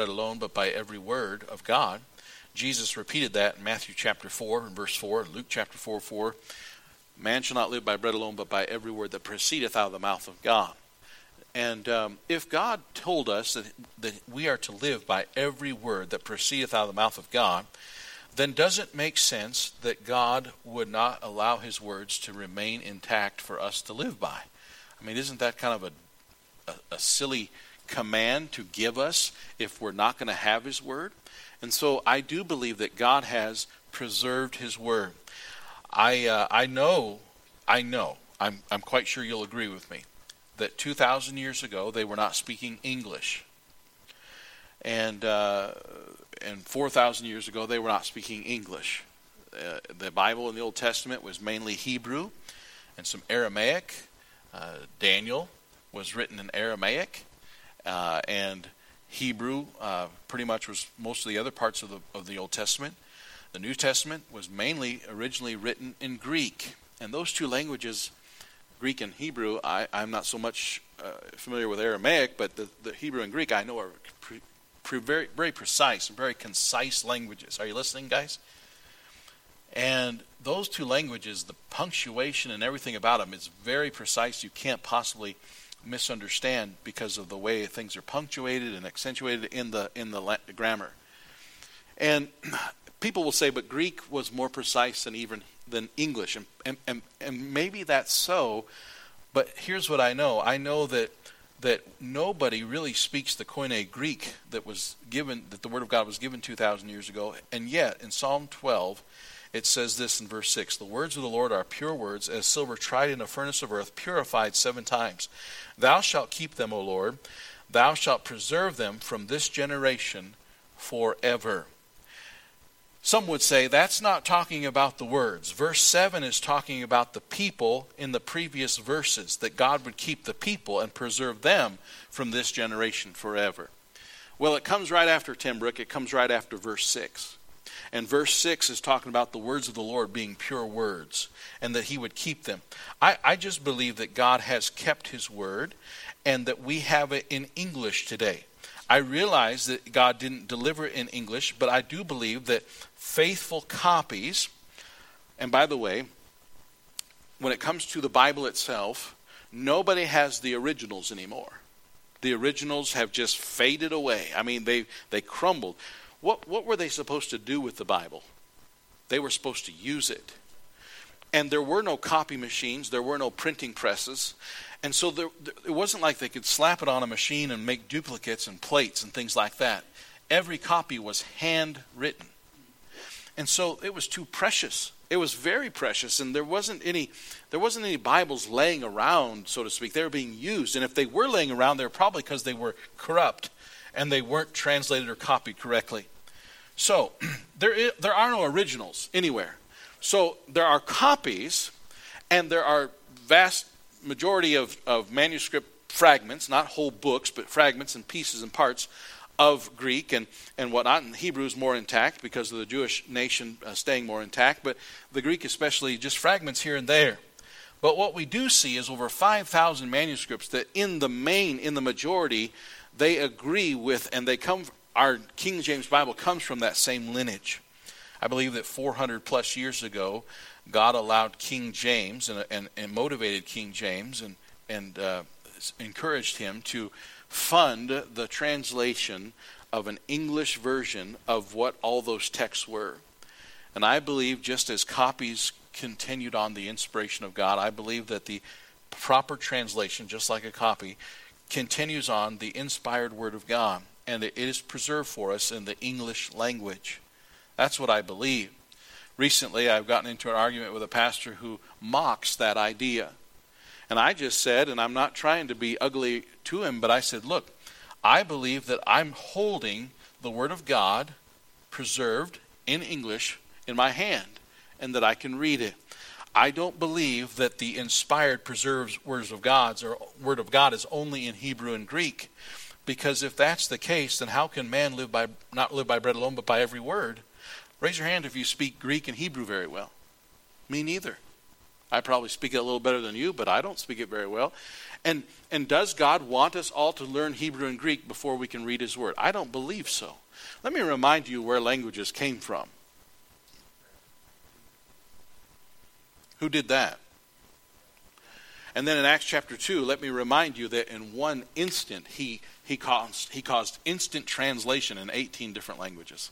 bread alone, but by every word of God. Jesus repeated that in Matthew chapter 4 and verse 4, Luke chapter 4 4. Man shall not live by bread alone, but by every word that proceedeth out of the mouth of God. And um, if God told us that, that we are to live by every word that proceedeth out of the mouth of God, then does it make sense that God would not allow his words to remain intact for us to live by? I mean, isn't that kind of a, a, a silly command to give us if we're not going to have his word? And so I do believe that God has preserved his word. I, uh, I know, I know, I'm, I'm quite sure you'll agree with me, that 2,000 years ago they were not speaking English. And, uh, and 4,000 years ago they were not speaking English. Uh, the Bible in the Old Testament was mainly Hebrew and some Aramaic. Uh, Daniel was written in Aramaic. Uh, and Hebrew uh, pretty much was most of the other parts of the, of the Old Testament. The New Testament was mainly originally written in Greek. And those two languages, Greek and Hebrew, I, am not so much uh, familiar with Aramaic, but the, the, Hebrew and Greek I know are pre, pre, very, very precise and very concise languages. Are you listening, guys? And those two languages, the punctuation and everything about them is very precise. You can't possibly misunderstand because of the way things are punctuated and accentuated in the in the grammar. And people will say, but Greek was more precise than even than English, and, and, and, and maybe that's so. But here's what I know: I know that that nobody really speaks the Koine Greek that was given, that the Word of God was given 2,000 years ago. And yet, in Psalm 12, it says this in verse 6 The words of the Lord are pure words, as silver tried in a furnace of earth, purified seven times. Thou shalt keep them, O Lord. Thou shalt preserve them from this generation forever. Some would say that's not talking about the words. Verse 7 is talking about the people in the previous verses, that God would keep the people and preserve them from this generation forever. Well, it comes right after Timbrook, it comes right after verse 6. And verse 6 is talking about the words of the Lord being pure words and that he would keep them. I, I just believe that God has kept his word and that we have it in English today. I realize that God didn't deliver it in English, but I do believe that faithful copies, and by the way, when it comes to the Bible itself, nobody has the originals anymore. The originals have just faded away. I mean, they, they crumbled. What, what were they supposed to do with the Bible? They were supposed to use it. And there were no copy machines, there were no printing presses. And so there, it wasn't like they could slap it on a machine and make duplicates and plates and things like that. Every copy was handwritten. And so it was too precious. It was very precious, and there wasn't any there wasn't any Bibles laying around, so to speak. They were being used, and if they were laying around, they were probably because they were corrupt and they weren't translated or copied correctly. So there, is, there are no originals anywhere. So there are copies, and there are vast majority of, of manuscript fragments, not whole books, but fragments and pieces and parts of Greek and, and whatnot. And Hebrew is more intact because of the Jewish nation uh, staying more intact, but the Greek, especially, just fragments here and there. But what we do see is over 5,000 manuscripts that, in the main, in the majority, they agree with, and they come, our King James Bible comes from that same lineage. I believe that 400 plus years ago, God allowed King James and, and, and motivated King James and, and uh, encouraged him to fund the translation of an English version of what all those texts were. And I believe, just as copies continued on the inspiration of God, I believe that the proper translation, just like a copy, continues on the inspired Word of God, and it is preserved for us in the English language. That's what I believe. Recently, I've gotten into an argument with a pastor who mocks that idea. And I just said, and I'm not trying to be ugly to him, but I said, look, I believe that I'm holding the Word of God preserved in English in my hand and that I can read it. I don't believe that the inspired, preserved words of God's or word of God is only in Hebrew and Greek, because if that's the case, then how can man live by not live by bread alone, but by every word? Raise your hand if you speak Greek and Hebrew very well. Me neither. I probably speak it a little better than you, but I don't speak it very well. And, and does God want us all to learn Hebrew and Greek before we can read His Word? I don't believe so. Let me remind you where languages came from. Who did that? And then in Acts chapter 2, let me remind you that in one instant, he, he, caused, he caused instant translation in 18 different languages.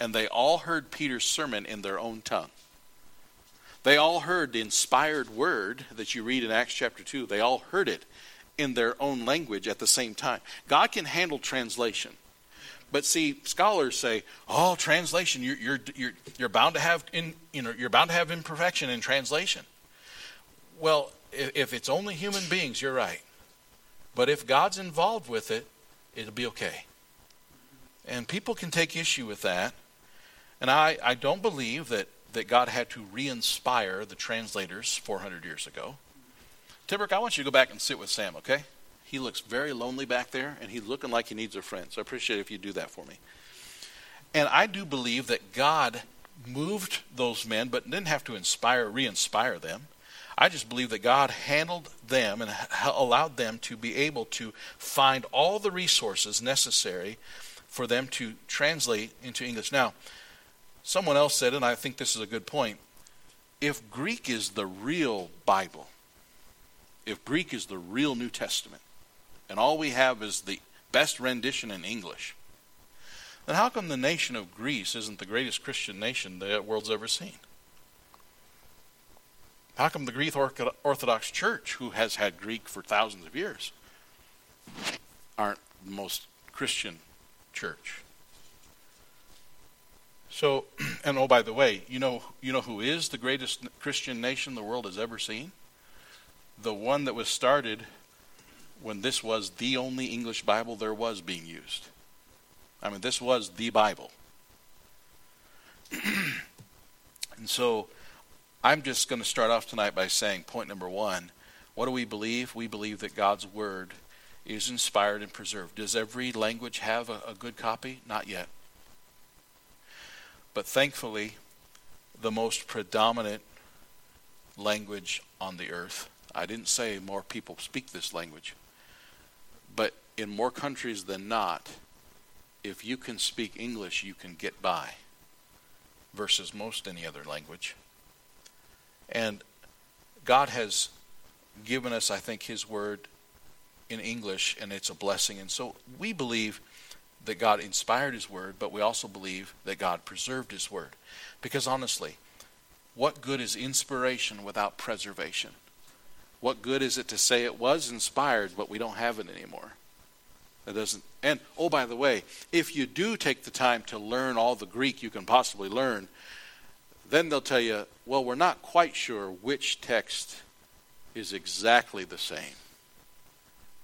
And they all heard Peter's sermon in their own tongue. They all heard the inspired word that you read in Acts chapter 2. They all heard it in their own language at the same time. God can handle translation. But see, scholars say, "Oh, translation, you're, you're, you're, you're bound to have in, you know, you're bound to have imperfection in translation." Well, if, if it's only human beings, you're right. But if God's involved with it, it'll be okay. And people can take issue with that. And I, I don't believe that that God had to re inspire the translators 400 years ago. Tibrick, I want you to go back and sit with Sam, okay? He looks very lonely back there, and he's looking like he needs a friend. So I appreciate if you do that for me. And I do believe that God moved those men, but didn't have to inspire, re inspire them. I just believe that God handled them and allowed them to be able to find all the resources necessary for them to translate into English. Now, Someone else said, and I think this is a good point if Greek is the real Bible, if Greek is the real New Testament, and all we have is the best rendition in English, then how come the nation of Greece isn't the greatest Christian nation the world's ever seen? How come the Greek Orthodox Church, who has had Greek for thousands of years, aren't the most Christian church? So, and oh, by the way, you know, you know who is the greatest Christian nation the world has ever seen? The one that was started when this was the only English Bible there was being used. I mean, this was the Bible. and so, I'm just going to start off tonight by saying point number one what do we believe? We believe that God's Word is inspired and preserved. Does every language have a, a good copy? Not yet. But thankfully, the most predominant language on the earth, I didn't say more people speak this language, but in more countries than not, if you can speak English, you can get by versus most any other language. And God has given us, I think, His Word in English, and it's a blessing. And so we believe that God inspired His Word, but we also believe that God preserved His Word. Because honestly, what good is inspiration without preservation? What good is it to say it was inspired, but we don't have it anymore? That doesn't. And oh, by the way, if you do take the time to learn all the Greek you can possibly learn, then they'll tell you, well, we're not quite sure which text is exactly the same.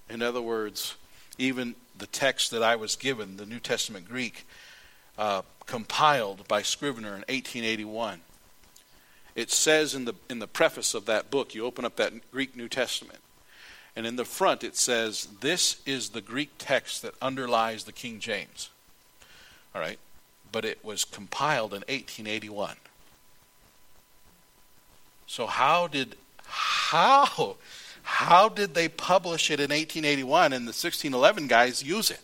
In other words, even the text that I was given, the New Testament Greek, uh, compiled by Scrivener in 1881. It says in the, in the preface of that book, you open up that Greek New Testament, and in the front it says, This is the Greek text that underlies the King James. All right? But it was compiled in 1881. So, how did, how how did they publish it in 1881 and the 1611 guys use it?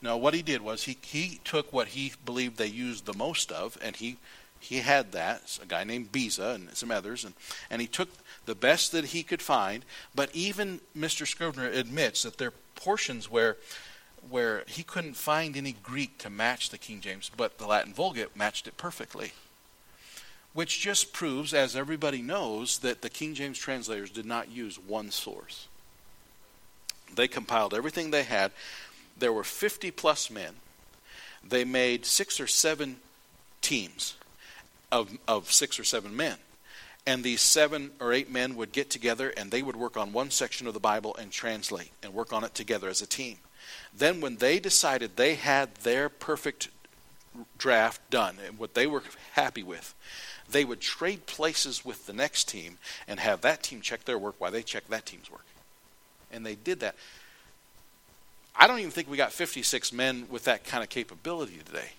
No, what he did was he, he took what he believed they used the most of, and he he had that, a guy named Beza and some others, and, and he took the best that he could find. But even Mr. Scrivener admits that there are portions where where he couldn't find any Greek to match the King James, but the Latin Vulgate matched it perfectly which just proves, as everybody knows, that the King James translators did not use one source. They compiled everything they had. There were 50 plus men. They made six or seven teams of, of six or seven men. And these seven or eight men would get together and they would work on one section of the Bible and translate and work on it together as a team. Then, when they decided they had their perfect draft done and what they were happy with, they would trade places with the next team and have that team check their work while they checked that team's work. And they did that. I don't even think we got 56 men with that kind of capability today.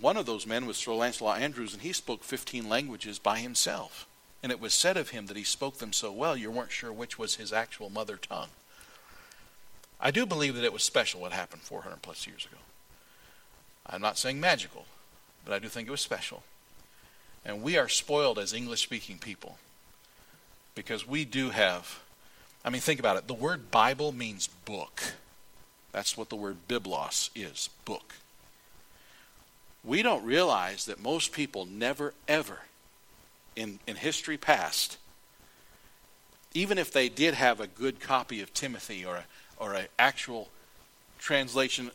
One of those men was Sir Lancelot Andrewes, and he spoke 15 languages by himself. And it was said of him that he spoke them so well you weren't sure which was his actual mother tongue. I do believe that it was special what happened 400 plus years ago. I'm not saying magical, but I do think it was special. And we are spoiled as English speaking people because we do have, I mean, think about it. The word Bible means book. That's what the word biblos is book. We don't realize that most people never, ever in, in history past, even if they did have a good copy of Timothy or a, or an actual translation,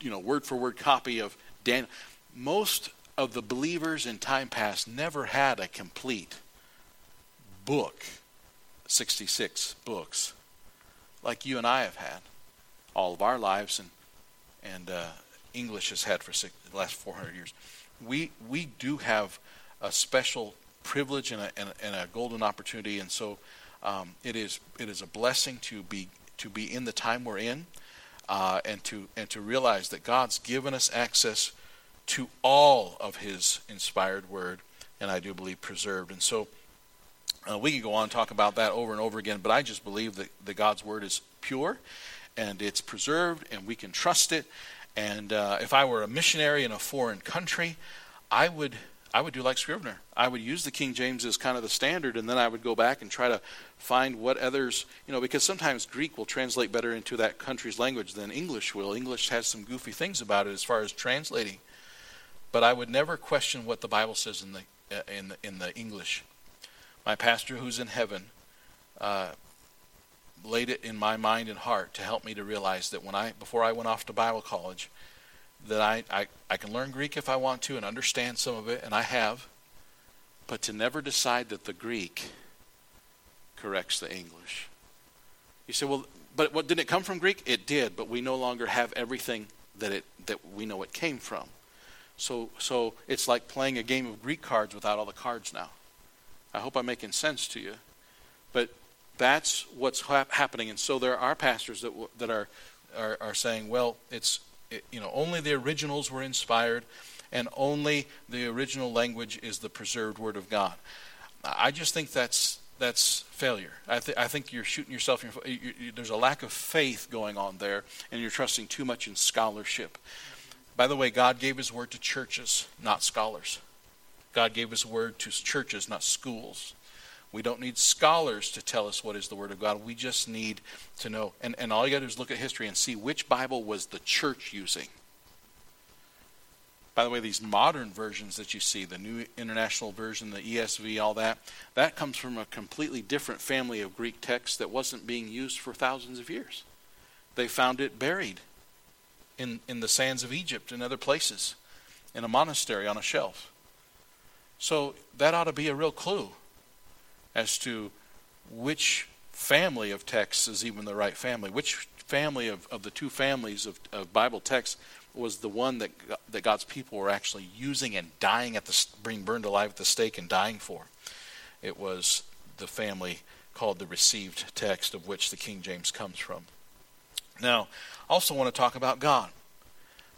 you know, word for word copy of Daniel, most of the believers in time past never had a complete book, 66 books, like you and I have had all of our lives and, and uh, English has had for six, the last 400 years. We, we do have a special privilege and a, and a, and a golden opportunity, and so um, it is it is a blessing to be to be in the time we're in, uh, and to and to realize that God's given us access to all of His inspired Word, and I do believe preserved. And so uh, we could go on and talk about that over and over again, but I just believe that, that God's Word is pure, and it's preserved, and we can trust it. And uh, if I were a missionary in a foreign country, I would I would do like Scrivener. I would use the King James as kind of the standard, and then I would go back and try to find what others, you know, because sometimes Greek will translate better into that country's language than English will. English has some goofy things about it as far as translating. But I would never question what the Bible says in the uh, in the, in the English. My pastor, who's in heaven, uh, laid it in my mind and heart to help me to realize that when I before I went off to Bible college that I, I, I can learn Greek if I want to and understand some of it, and I have, but to never decide that the Greek corrects the English. You say, well, but what did it come from Greek? It did, but we no longer have everything that it that we know it came from. So so it's like playing a game of Greek cards without all the cards now. I hope I'm making sense to you. But that's what's ha- happening, and so there are pastors that w- that are, are are saying, well, it's you know, only the originals were inspired, and only the original language is the preserved Word of God. I just think that's that's failure. I, th- I think you're shooting yourself. In your, you, you, there's a lack of faith going on there, and you're trusting too much in scholarship. By the way, God gave His word to churches, not scholars. God gave His word to churches, not schools. We don't need scholars to tell us what is the Word of God. We just need to know. And, and all you got to do is look at history and see which Bible was the church using. By the way, these modern versions that you see, the New International Version, the ESV, all that, that comes from a completely different family of Greek texts that wasn't being used for thousands of years. They found it buried in, in the sands of Egypt and other places, in a monastery on a shelf. So that ought to be a real clue as to which family of texts is even the right family. Which family of, of the two families of, of Bible texts was the one that, that God's people were actually using and dying at the, being burned alive at the stake and dying for? It was the family called the received text, of which the King James comes from. Now, I also want to talk about God.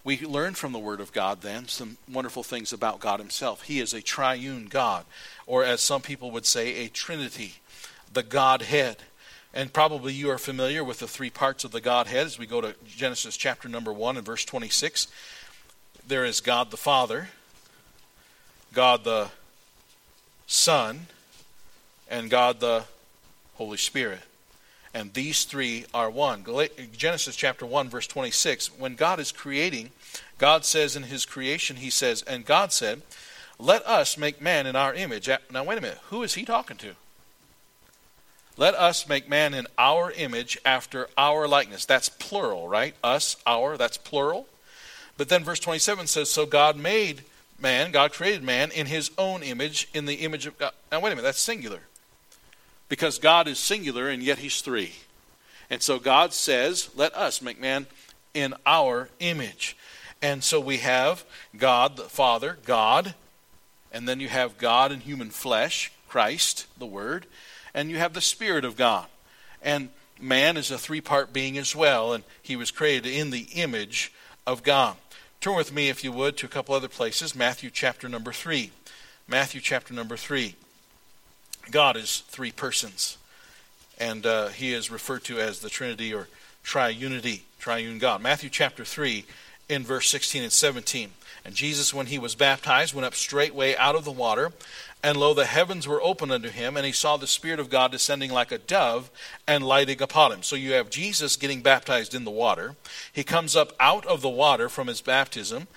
We learn from the Word of God then some wonderful things about God Himself. He is a triune God or as some people would say, a trinity, the Godhead. And probably you are familiar with the three parts of the Godhead as we go to Genesis chapter number 1 and verse 26. There is God the Father, God the Son, and God the Holy Spirit. And these three are one. Genesis chapter 1, verse 26. When God is creating, God says in his creation, He says, And God said, let us make man in our image. Now, wait a minute. Who is he talking to? Let us make man in our image after our likeness. That's plural, right? Us, our, that's plural. But then verse 27 says, So God made man, God created man in his own image, in the image of God. Now, wait a minute, that's singular. Because God is singular and yet he's three. And so God says, Let us make man in our image. And so we have God the Father, God, and then you have God in human flesh, Christ, the Word, and you have the Spirit of God. And man is a three part being as well, and he was created in the image of God. Turn with me, if you would, to a couple other places. Matthew chapter number 3. Matthew chapter number 3. God is three persons, and uh, he is referred to as the Trinity or triunity, triune God. Matthew chapter 3, in verse 16 and 17. And Jesus, when he was baptized, went up straightway out of the water. And lo, the heavens were opened unto him, and he saw the Spirit of God descending like a dove and lighting upon him. So you have Jesus getting baptized in the water. He comes up out of the water from his baptism,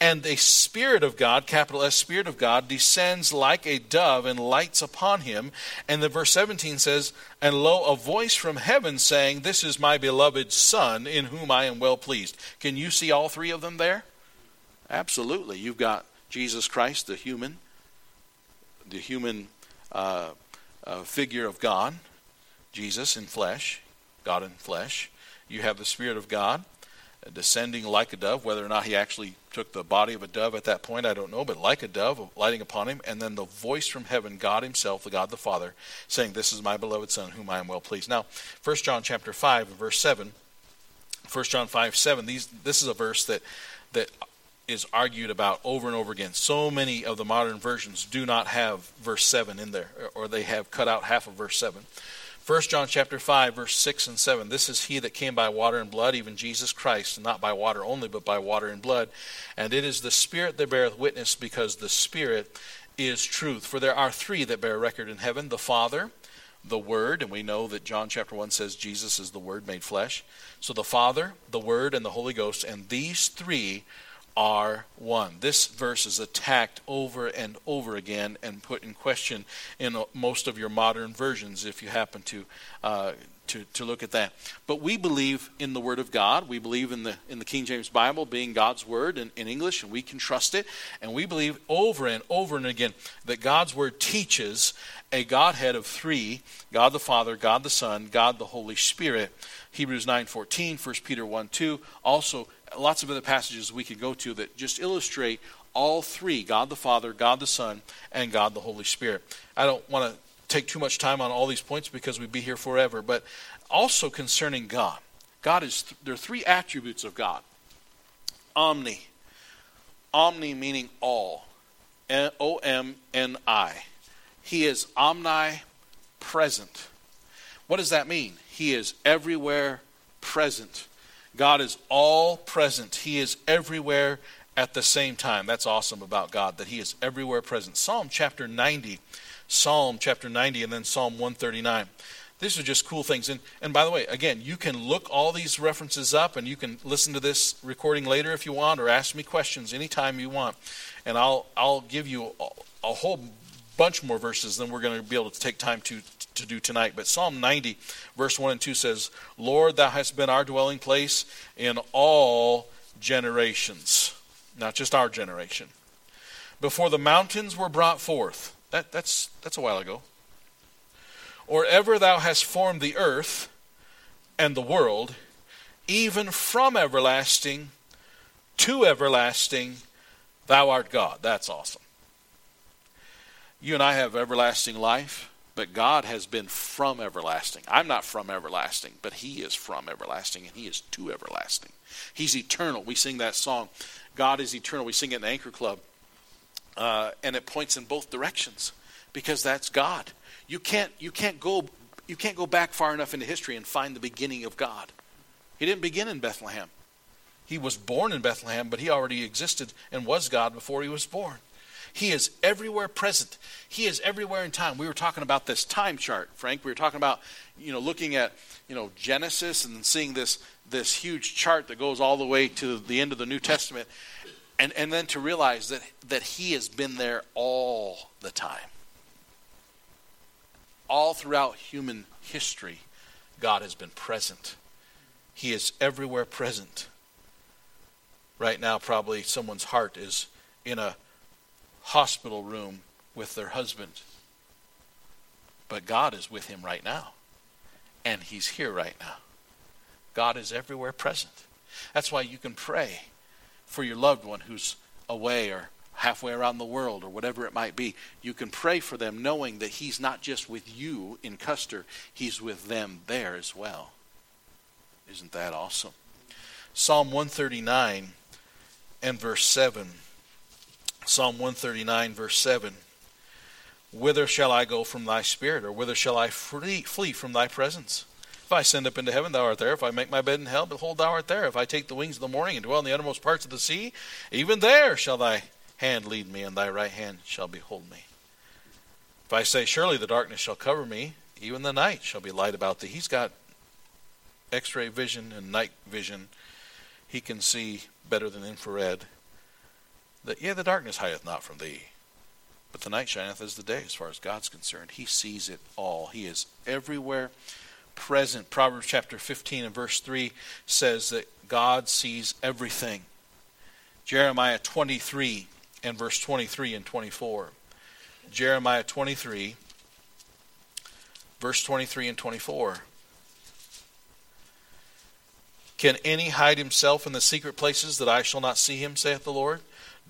and the Spirit of God, capital S, Spirit of God, descends like a dove and lights upon him. And the verse 17 says, And lo, a voice from heaven saying, This is my beloved Son, in whom I am well pleased. Can you see all three of them there? Absolutely. You've got Jesus Christ, the human the human uh, uh, figure of God, Jesus in flesh, God in flesh. You have the Spirit of God descending like a dove. Whether or not he actually took the body of a dove at that point, I don't know, but like a dove lighting upon him. And then the voice from heaven, God himself, the God the Father, saying, This is my beloved Son, whom I am well pleased. Now, 1 John chapter 5, verse 7. 1 John 5, 7. These, this is a verse that, that is argued about over and over again. So many of the modern versions do not have verse 7 in there, or they have cut out half of verse 7. 1 John chapter 5 verse 6 and 7 This is he that came by water and blood even Jesus Christ not by water only but by water and blood and it is the spirit that beareth witness because the spirit is truth for there are three that bear record in heaven the Father the Word, and we know that John chapter 1 says Jesus is the Word made flesh. So the Father, the Word, and the Holy Ghost, and these three are one. This verse is attacked over and over again and put in question in most of your modern versions if you happen to. Uh, to, to look at that. But we believe in the Word of God. We believe in the in the King James Bible being God's Word in, in English, and we can trust it. And we believe over and over and again that God's Word teaches a Godhead of three God the Father, God the Son, God the Holy Spirit. Hebrews 9.14, 1 Peter 1 2, also lots of other passages we could go to that just illustrate all three God the Father, God the Son, and God the Holy Spirit. I don't want to take too much time on all these points because we'd be here forever, but also concerning God. God is, there are three attributes of God omni. Omni meaning all. O M N I. He is omnipresent. What does that mean? He is everywhere present. God is all present. He is everywhere at the same time. That's awesome about God, that He is everywhere present. Psalm chapter 90, Psalm chapter 90, and then Psalm 139. These are just cool things. And, and by the way, again, you can look all these references up and you can listen to this recording later if you want or ask me questions anytime you want. And I'll, I'll give you a, a whole bunch more verses than we're going to be able to take time to to do tonight. But Psalm 90, verse 1 and 2 says, Lord, thou hast been our dwelling place in all generations, not just our generation. Before the mountains were brought forth, that, that's, that's a while ago, or ever thou hast formed the earth and the world, even from everlasting to everlasting, thou art God. That's awesome. You and I have everlasting life. But God has been from everlasting. I'm not from everlasting, but He is from everlasting, and He is to everlasting. He's eternal. We sing that song, God is eternal. We sing it in the Anchor Club, uh, and it points in both directions because that's God. You can't you can't go you can't go back far enough into history and find the beginning of God. He didn't begin in Bethlehem. He was born in Bethlehem, but he already existed and was God before he was born. He is everywhere present. He is everywhere in time. We were talking about this time chart, Frank. We were talking about, you know, looking at, you know, Genesis and seeing this this huge chart that goes all the way to the end of the New Testament. And and then to realize that that he has been there all the time. All throughout human history, God has been present. He is everywhere present. Right now, probably someone's heart is in a hospital room with their husband. But God is with him right now. And he's here right now. God is everywhere present. That's why you can pray for your loved one who's away or halfway around the world or whatever it might be. You can pray for them knowing that he's not just with you in Custer, he's with them there as well. Isn't that awesome? Psalm 139 and verse 7. Psalm 139, verse 7. Whither shall I go from thy spirit, or whither shall I flee, flee from thy presence? If I ascend up into heaven, thou art there. If I make my bed in hell, behold, thou art there. If I take the wings of the morning and dwell in the uttermost parts of the sea, even there shall thy hand lead me, and thy right hand shall behold me. If I say, Surely the darkness shall cover me, even the night shall be light about thee. He's got x ray vision and night vision. He can see better than infrared. That, yeah, the darkness hideth not from thee. But the night shineth as the day, as far as God's concerned. He sees it all. He is everywhere present. Proverbs chapter 15 and verse 3 says that God sees everything. Jeremiah 23 and verse 23 and 24. Jeremiah 23, verse 23 and 24. Can any hide himself in the secret places that I shall not see him, saith the Lord?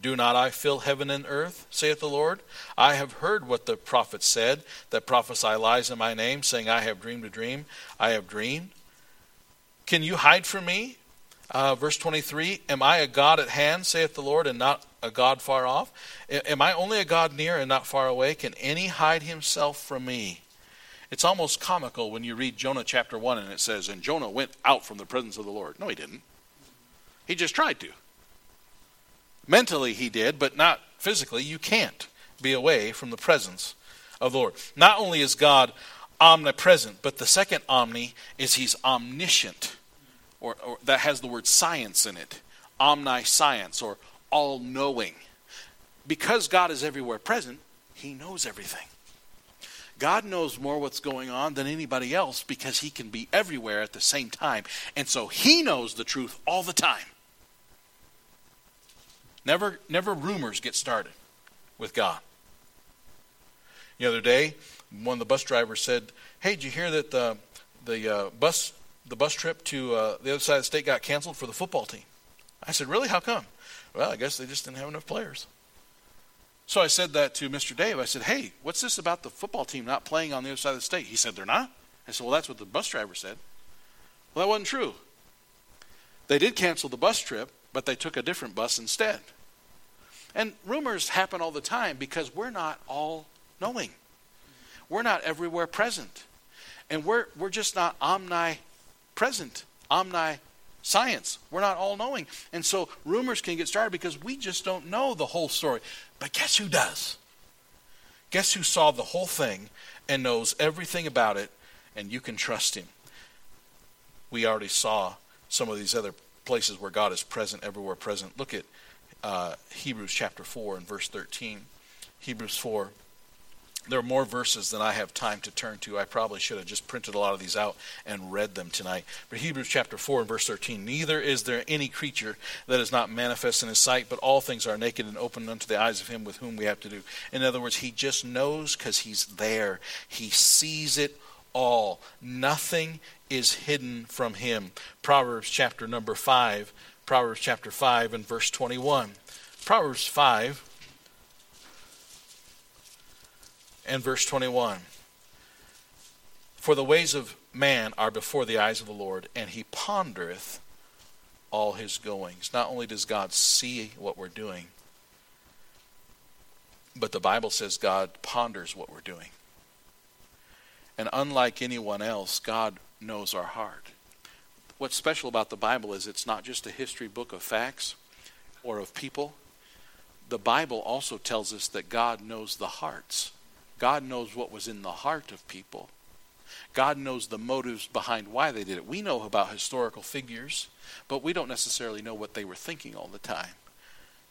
Do not I fill heaven and earth, saith the Lord? I have heard what the prophets said, that prophesy lies in my name, saying, I have dreamed a dream. I have dreamed. Can you hide from me? Uh, verse 23 Am I a God at hand, saith the Lord, and not a God far off? Am I only a God near and not far away? Can any hide himself from me? It's almost comical when you read Jonah chapter 1 and it says, And Jonah went out from the presence of the Lord. No, he didn't. He just tried to. Mentally, he did, but not physically. You can't be away from the presence of the Lord. Not only is God omnipresent, but the second omni is he's omniscient, or, or that has the word science in it. Omniscience, or all knowing. Because God is everywhere present, he knows everything. God knows more what's going on than anybody else because he can be everywhere at the same time. And so he knows the truth all the time. Never, never rumors get started with God. The other day, one of the bus drivers said, "Hey, did you hear that the the uh, bus the bus trip to uh, the other side of the state got canceled for the football team?" I said, "Really? How come?" Well, I guess they just didn't have enough players. So I said that to Mr. Dave. I said, "Hey, what's this about the football team not playing on the other side of the state?" He said, "They're not." I said, "Well, that's what the bus driver said." Well, that wasn't true. They did cancel the bus trip, but they took a different bus instead. And rumors happen all the time because we're not all knowing. We're not everywhere present. And we're, we're just not omnipresent, omniscience. We're not all knowing. And so rumors can get started because we just don't know the whole story. But guess who does? Guess who saw the whole thing and knows everything about it, and you can trust him? We already saw some of these other places where God is present, everywhere present. Look at uh, Hebrews chapter 4 and verse 13. Hebrews 4. There are more verses than I have time to turn to. I probably should have just printed a lot of these out and read them tonight. But Hebrews chapter 4 and verse 13 Neither is there any creature that is not manifest in his sight, but all things are naked and open unto the eyes of him with whom we have to do. In other words, he just knows because he's there, he sees it all. Nothing is hidden from him. Proverbs chapter number 5 Proverbs chapter 5 and verse 21. Proverbs 5 and verse 21. For the ways of man are before the eyes of the Lord, and he pondereth all his goings. Not only does God see what we're doing, but the Bible says God ponders what we're doing. And unlike anyone else, God knows our heart what's special about the Bible is it's not just a history book of facts or of people. The Bible also tells us that God knows the hearts. God knows what was in the heart of people. God knows the motives behind why they did it. We know about historical figures, but we don't necessarily know what they were thinking all the time.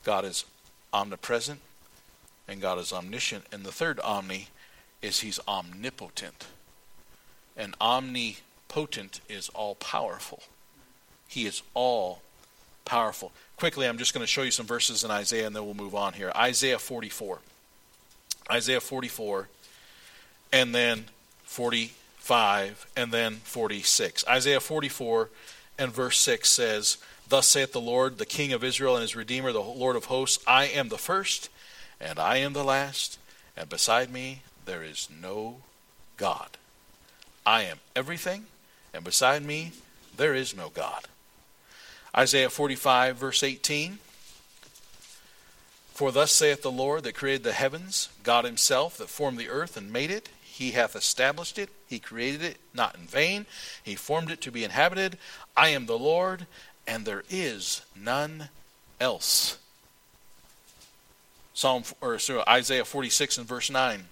God is omnipresent and God is omniscient. And the third omni is he's omnipotent. And omnipotent is all powerful. He is all powerful. Quickly, I'm just going to show you some verses in Isaiah and then we'll move on here. Isaiah 44. Isaiah 44, and then 45, and then 46. Isaiah 44 and verse 6 says, Thus saith the Lord, the King of Israel and his Redeemer, the Lord of hosts, I am the first, and I am the last, and beside me there is no God. I am everything, and beside me there is no God. Isaiah 45, verse 18. For thus saith the Lord that created the heavens, God himself that formed the earth and made it. He hath established it, he created it not in vain, he formed it to be inhabited. I am the Lord, and there is none else. Psalm or sorry, Isaiah 46 and verse 9.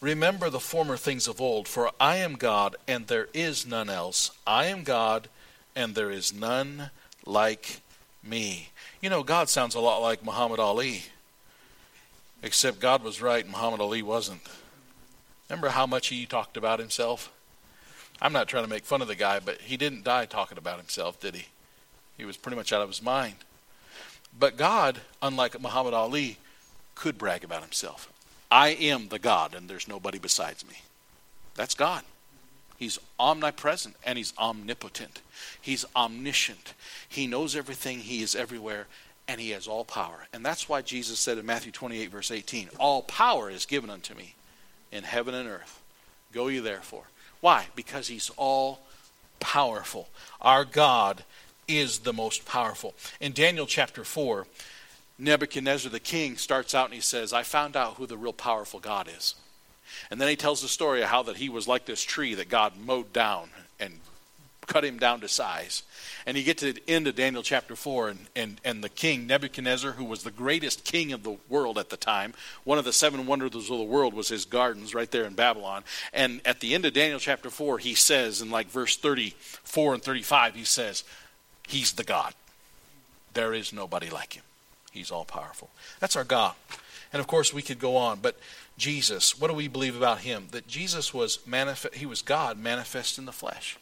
Remember the former things of old, for I am God, and there is none else. I am God, and there is none like me. You know, God sounds a lot like Muhammad Ali, except God was right and Muhammad Ali wasn't. Remember how much he talked about himself? I'm not trying to make fun of the guy, but he didn't die talking about himself, did he? He was pretty much out of his mind. But God, unlike Muhammad Ali, could brag about himself. I am the God, and there's nobody besides me. That's God. He's omnipresent and he's omnipotent. He's omniscient. He knows everything, he is everywhere, and he has all power. And that's why Jesus said in Matthew 28, verse 18, All power is given unto me in heaven and earth. Go ye therefore. Why? Because he's all powerful. Our God is the most powerful. In Daniel chapter 4, Nebuchadnezzar the king starts out and he says, I found out who the real powerful God is. And then he tells the story of how that he was like this tree that God mowed down and cut him down to size. And you get to the end of Daniel chapter 4, and, and, and the king, Nebuchadnezzar, who was the greatest king of the world at the time, one of the seven wonders of the world was his gardens right there in Babylon. And at the end of Daniel chapter 4, he says, in like verse 34 and 35, he says, He's the God. There is nobody like him. He's all powerful. That's our God. And of course, we could go on, but Jesus, what do we believe about him? That Jesus was manifest, he was God manifest in the flesh.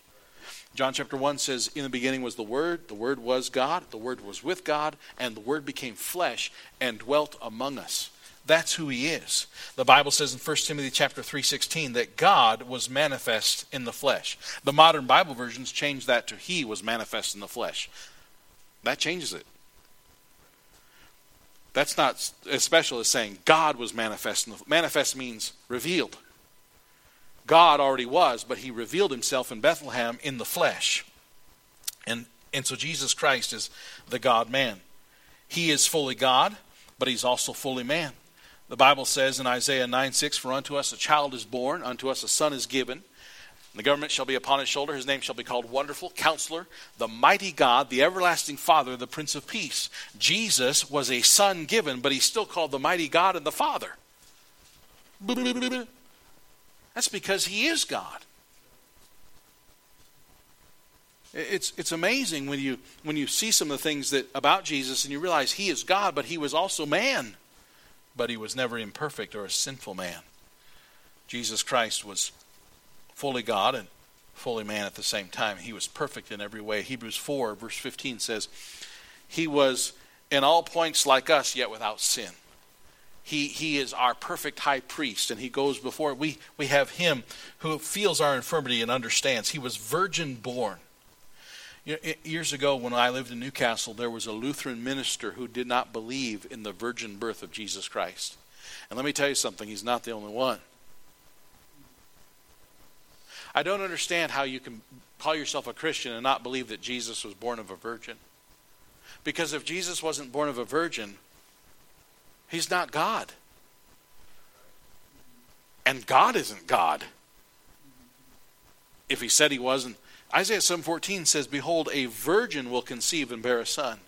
John chapter 1 says, In the beginning was the Word, the Word was God, the Word was with God, and the Word became flesh and dwelt among us. That's who he is. The Bible says in 1 Timothy chapter 3:16 that God was manifest in the flesh. The modern Bible versions change that to he was manifest in the flesh. That changes it. That's not as special as saying God was manifest. Manifest means revealed. God already was, but he revealed himself in Bethlehem in the flesh. And, and so Jesus Christ is the God man. He is fully God, but he's also fully man. The Bible says in Isaiah 9 6, For unto us a child is born, unto us a son is given the government shall be upon his shoulder. His name shall be called Wonderful, Counselor, the Mighty God, the Everlasting Father, the Prince of Peace. Jesus was a son given, but he's still called the Mighty God and the Father. That's because he is God. It's, it's amazing when you, when you see some of the things that about Jesus and you realize he is God, but he was also man. But he was never imperfect or a sinful man. Jesus Christ was fully God and fully man at the same time. He was perfect in every way. Hebrews 4, verse 15 says, He was in all points like us, yet without sin. He, he is our perfect high priest, and he goes before. We, we have him who feels our infirmity and understands. He was virgin born. Years ago, when I lived in Newcastle, there was a Lutheran minister who did not believe in the virgin birth of Jesus Christ. And let me tell you something, he's not the only one. I don't understand how you can call yourself a Christian and not believe that Jesus was born of a virgin. Because if Jesus wasn't born of a virgin, he's not God. And God isn't God. If he said he wasn't, Isaiah 7:14 says, "Behold, a virgin will conceive and bear a son."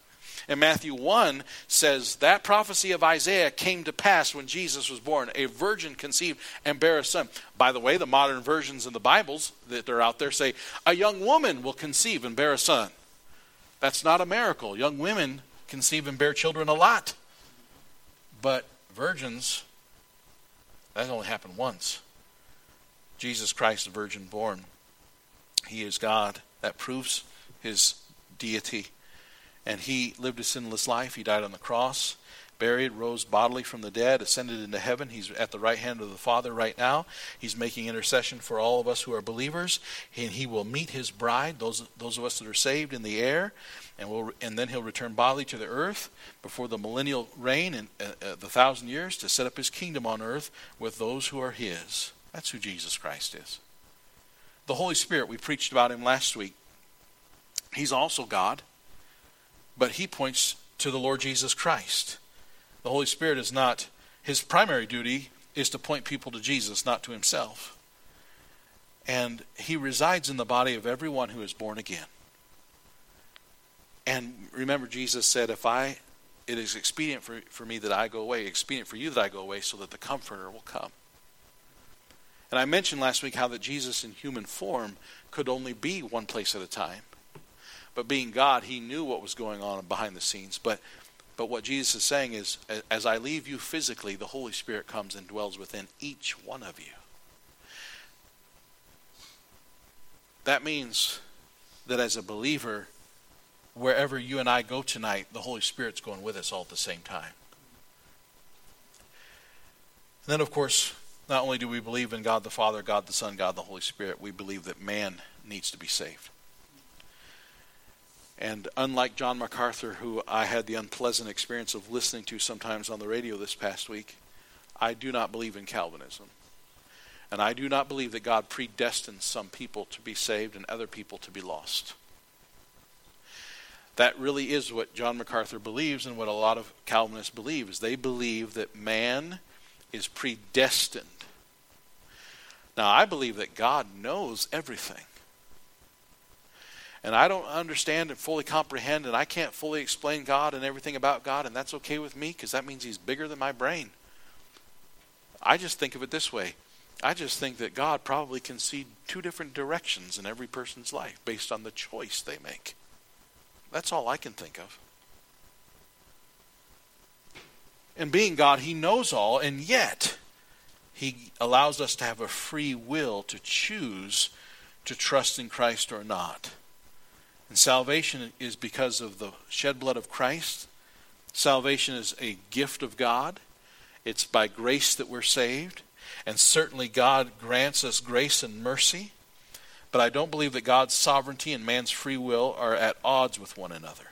And Matthew 1 says that prophecy of Isaiah came to pass when Jesus was born. A virgin conceived and bare a son. By the way, the modern versions of the Bibles that are out there say, a young woman will conceive and bear a son. That's not a miracle. Young women conceive and bear children a lot. But virgins, that only happened once. Jesus Christ, virgin born. He is God. That proves his deity and he lived a sinless life. He died on the cross, buried, rose bodily from the dead, ascended into heaven. He's at the right hand of the Father right now. He's making intercession for all of us who are believers, and he will meet his bride, those those of us that are saved, in the air, and will and then he'll return bodily to the earth before the millennial reign and uh, uh, the thousand years to set up his kingdom on earth with those who are his. That's who Jesus Christ is. The Holy Spirit, we preached about him last week. He's also God. But he points to the Lord Jesus Christ. The Holy Spirit is not, his primary duty is to point people to Jesus, not to himself. And he resides in the body of everyone who is born again. And remember, Jesus said, If I, it is expedient for, for me that I go away, expedient for you that I go away, so that the Comforter will come. And I mentioned last week how that Jesus in human form could only be one place at a time. But being God, he knew what was going on behind the scenes. But but what Jesus is saying is as I leave you physically, the Holy Spirit comes and dwells within each one of you. That means that as a believer, wherever you and I go tonight, the Holy Spirit's going with us all at the same time. And then, of course, not only do we believe in God the Father, God the Son, God the Holy Spirit, we believe that man needs to be saved. And unlike John MacArthur, who I had the unpleasant experience of listening to sometimes on the radio this past week, I do not believe in Calvinism. And I do not believe that God predestines some people to be saved and other people to be lost. That really is what John MacArthur believes and what a lot of Calvinists believe is they believe that man is predestined now, I believe that God knows everything. And I don't understand and fully comprehend, and I can't fully explain God and everything about God, and that's okay with me because that means He's bigger than my brain. I just think of it this way I just think that God probably can see two different directions in every person's life based on the choice they make. That's all I can think of. And being God, He knows all, and yet he allows us to have a free will to choose to trust in Christ or not. And salvation is because of the shed blood of Christ. Salvation is a gift of God. It's by grace that we're saved. And certainly God grants us grace and mercy. But I don't believe that God's sovereignty and man's free will are at odds with one another.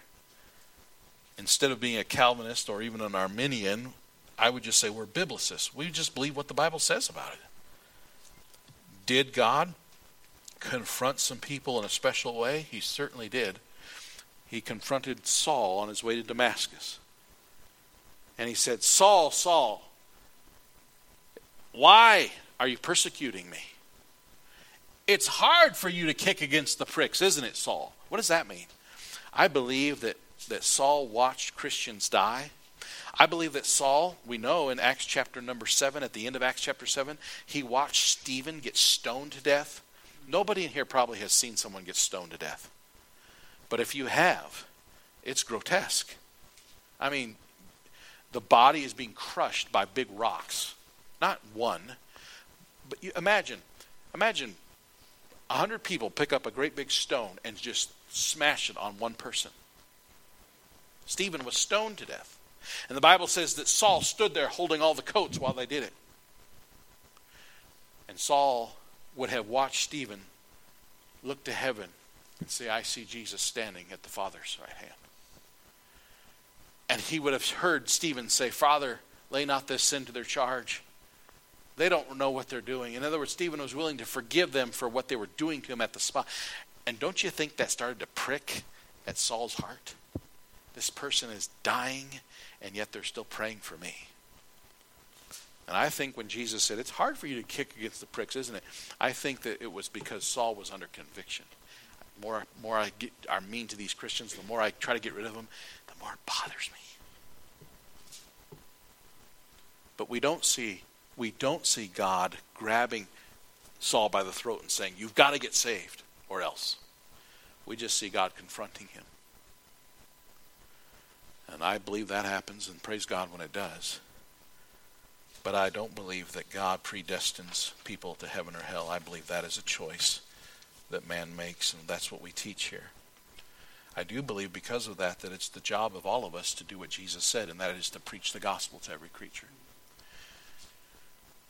Instead of being a Calvinist or even an Arminian, I would just say we're biblicists. We just believe what the Bible says about it. Did God confront some people in a special way? He certainly did. He confronted Saul on his way to Damascus. And he said, Saul, Saul, why are you persecuting me? It's hard for you to kick against the pricks, isn't it, Saul? What does that mean? I believe that, that Saul watched Christians die I believe that Saul, we know in Acts chapter number 7, at the end of Acts chapter 7, he watched Stephen get stoned to death. Nobody in here probably has seen someone get stoned to death. But if you have, it's grotesque. I mean, the body is being crushed by big rocks. Not one, but you imagine, imagine a hundred people pick up a great big stone and just smash it on one person. Stephen was stoned to death. And the Bible says that Saul stood there holding all the coats while they did it. And Saul would have watched Stephen look to heaven and say, I see Jesus standing at the Father's right hand. And he would have heard Stephen say, Father, lay not this sin to their charge. They don't know what they're doing. In other words, Stephen was willing to forgive them for what they were doing to him at the spot. And don't you think that started to prick at Saul's heart? This person is dying and yet they're still praying for me. And I think when Jesus said, It's hard for you to kick against the pricks, isn't it? I think that it was because Saul was under conviction. More, more I get, are mean to these Christians, the more I try to get rid of them, the more it bothers me. But we don't see we don't see God grabbing Saul by the throat and saying, You've got to get saved, or else. We just see God confronting him. And I believe that happens, and praise God when it does. But I don't believe that God predestines people to heaven or hell. I believe that is a choice that man makes, and that's what we teach here. I do believe because of that that it's the job of all of us to do what Jesus said, and that is to preach the gospel to every creature.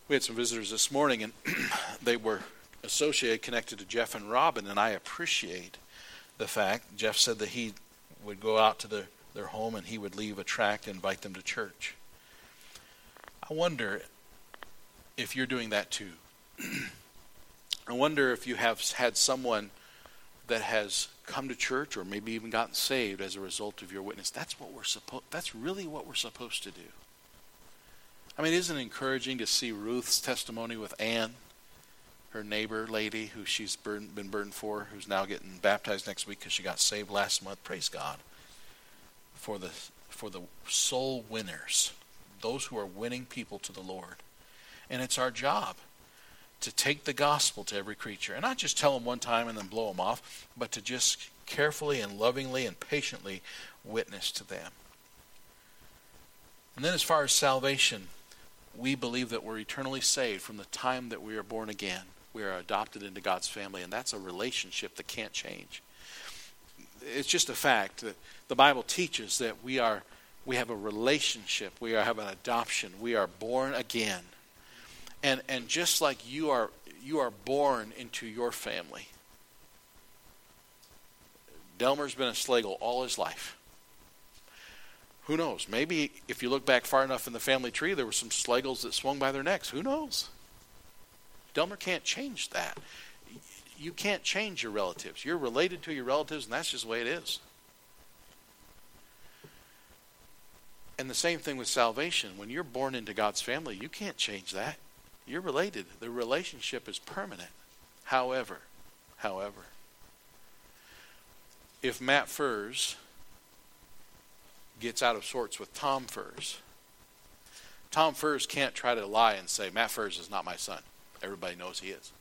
We had some visitors this morning, and they were associated, connected to Jeff and Robin, and I appreciate the fact. Jeff said that he would go out to the their home and he would leave a tract and invite them to church. I wonder if you're doing that too. I wonder if you have had someone that has come to church or maybe even gotten saved as a result of your witness. That's what we're supposed that's really what we're supposed to do. I mean, isn't it encouraging to see Ruth's testimony with Anne, her neighbor lady who she's been burned for, who's now getting baptized next week because she got saved last month. Praise God for the for the soul winners, those who are winning people to the Lord. And it's our job to take the gospel to every creature and not just tell them one time and then blow them off, but to just carefully and lovingly and patiently witness to them. And then, as far as salvation, we believe that we're eternally saved from the time that we are born again. We are adopted into God's family, and that's a relationship that can't change. It's just a fact that the Bible teaches that we are we have a relationship, we have an adoption, we are born again. And and just like you are you are born into your family. Delmer's been a Slagle all his life. Who knows? Maybe if you look back far enough in the family tree, there were some Slagles that swung by their necks. Who knows? Delmer can't change that. You can't change your relatives. You're related to your relatives, and that's just the way it is. And the same thing with salvation. When you're born into God's family, you can't change that. You're related. The relationship is permanent. However, however, if Matt Furs gets out of sorts with Tom Furs, Tom Furs can't try to lie and say, Matt Furs is not my son. Everybody knows he is.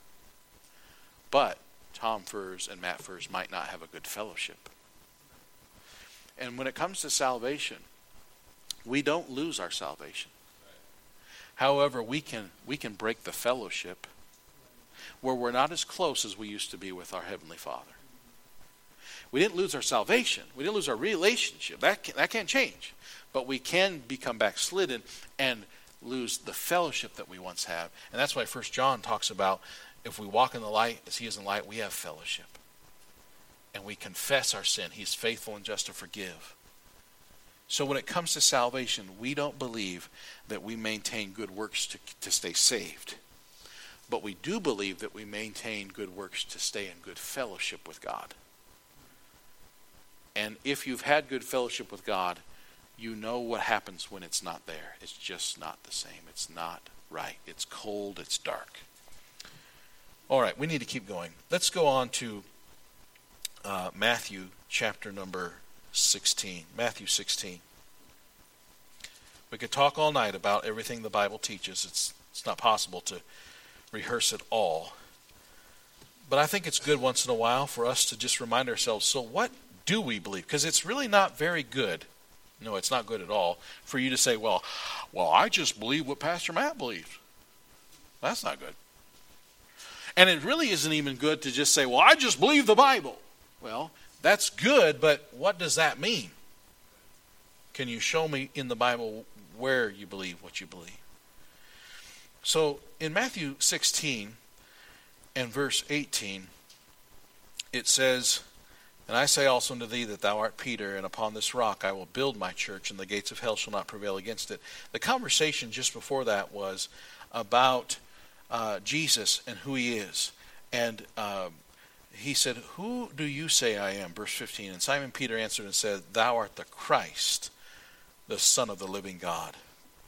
But Tom Furs and Matt Furs might not have a good fellowship. And when it comes to salvation, we don't lose our salvation. However, we can we can break the fellowship where we're not as close as we used to be with our heavenly Father. We didn't lose our salvation. We didn't lose our relationship. That can, that can't change. But we can become backslidden and lose the fellowship that we once have. And that's why First John talks about if we walk in the light as he is in light, we have fellowship. And we confess our sin. He's faithful and just to forgive. So when it comes to salvation, we don't believe that we maintain good works to, to stay saved. But we do believe that we maintain good works to stay in good fellowship with God. And if you've had good fellowship with God, you know what happens when it's not there. It's just not the same. It's not right. It's cold. It's dark. All right, we need to keep going. Let's go on to uh, Matthew chapter number 16. Matthew 16. We could talk all night about everything the Bible teaches. It's, it's not possible to rehearse it all. But I think it's good once in a while for us to just remind ourselves so, what do we believe? Because it's really not very good. No, it's not good at all for you to say, well, well, I just believe what Pastor Matt believes. That's not good. And it really isn't even good to just say, well, I just believe the Bible. Well, that's good, but what does that mean? Can you show me in the Bible where you believe what you believe? So in Matthew 16 and verse 18, it says, And I say also unto thee that thou art Peter, and upon this rock I will build my church, and the gates of hell shall not prevail against it. The conversation just before that was about uh, Jesus and who he is. And uh, he said, Who do you say I am? Verse 15. And Simon Peter answered and said, Thou art the Christ, the Son of the living God.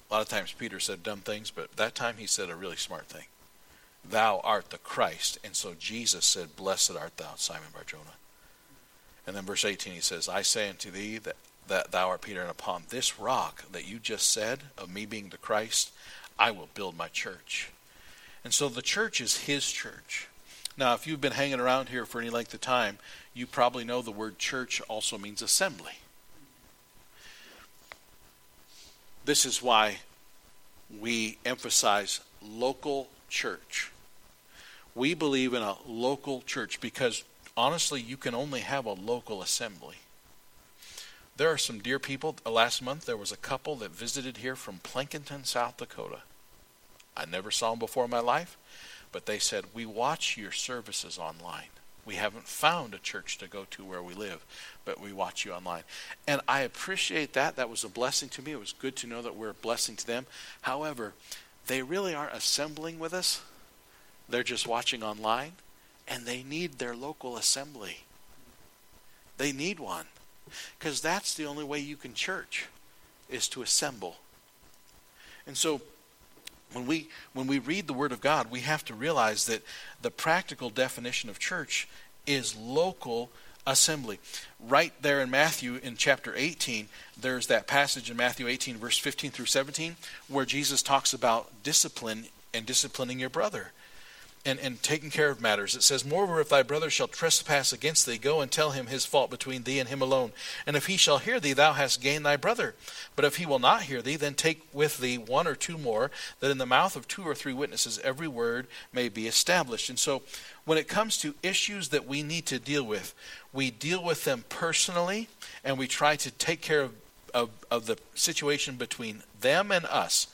A lot of times Peter said dumb things, but that time he said a really smart thing. Thou art the Christ. And so Jesus said, Blessed art thou, Simon Barjona. And then verse 18 he says, I say unto thee that, that thou art Peter, and upon this rock that you just said of me being the Christ, I will build my church and so the church is his church. Now, if you've been hanging around here for any length of time, you probably know the word church also means assembly. This is why we emphasize local church. We believe in a local church because honestly, you can only have a local assembly. There are some dear people. Last month, there was a couple that visited here from Plankinton, South Dakota. I never saw them before in my life, but they said, We watch your services online. We haven't found a church to go to where we live, but we watch you online. And I appreciate that. That was a blessing to me. It was good to know that we're a blessing to them. However, they really aren't assembling with us, they're just watching online, and they need their local assembly. They need one. Because that's the only way you can church, is to assemble. And so when we when we read the word of God, we have to realize that the practical definition of church is local assembly. Right there in Matthew in chapter 18, there's that passage in Matthew 18 verse 15 through 17 where Jesus talks about discipline and disciplining your brother and, and taking care of matters. It says, Moreover, if thy brother shall trespass against thee, go and tell him his fault between thee and him alone. And if he shall hear thee, thou hast gained thy brother. But if he will not hear thee, then take with thee one or two more, that in the mouth of two or three witnesses every word may be established. And so, when it comes to issues that we need to deal with, we deal with them personally, and we try to take care of, of, of the situation between them and us.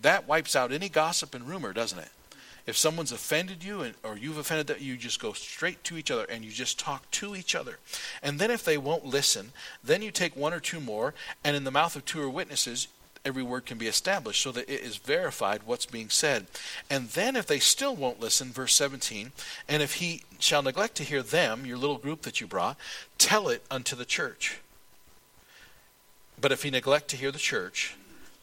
That wipes out any gossip and rumor, doesn't it? If someone's offended you and, or you've offended them, you just go straight to each other and you just talk to each other. And then if they won't listen, then you take one or two more, and in the mouth of two or witnesses, every word can be established so that it is verified what's being said. And then if they still won't listen, verse 17, and if he shall neglect to hear them, your little group that you brought, tell it unto the church. But if he neglect to hear the church,